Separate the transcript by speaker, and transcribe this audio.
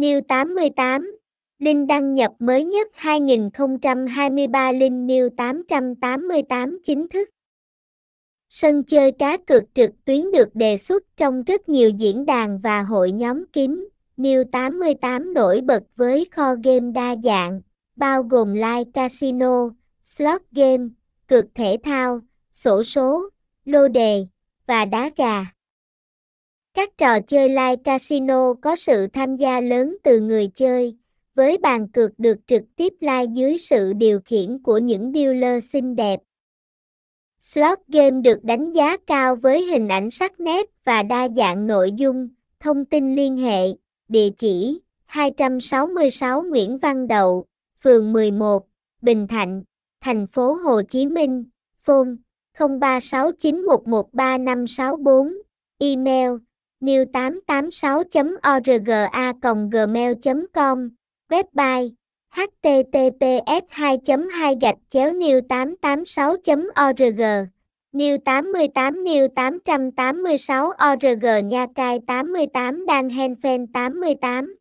Speaker 1: New 88 Linh đăng nhập mới nhất 2023 Linh New 888 chính thức. Sân chơi cá cược trực tuyến được đề xuất trong rất nhiều diễn đàn và hội nhóm kín. New 88 nổi bật với kho game đa dạng, bao gồm live casino, slot game, cược thể thao, sổ số, lô đề và đá gà. Các trò chơi live casino có sự tham gia lớn từ người chơi, với bàn cược được trực tiếp live dưới sự điều khiển của những dealer xinh đẹp. Slot game được đánh giá cao với hình ảnh sắc nét và đa dạng nội dung, thông tin liên hệ, địa chỉ 266 Nguyễn Văn Đậu, phường 11, Bình Thạnh, thành phố Hồ Chí Minh, phone 0369113564, email new886.org.gmail.com, website https 2 2 gạch chéo new 886 org New 88 New 886 org Nha Cai 88 Đan Hen Phen 88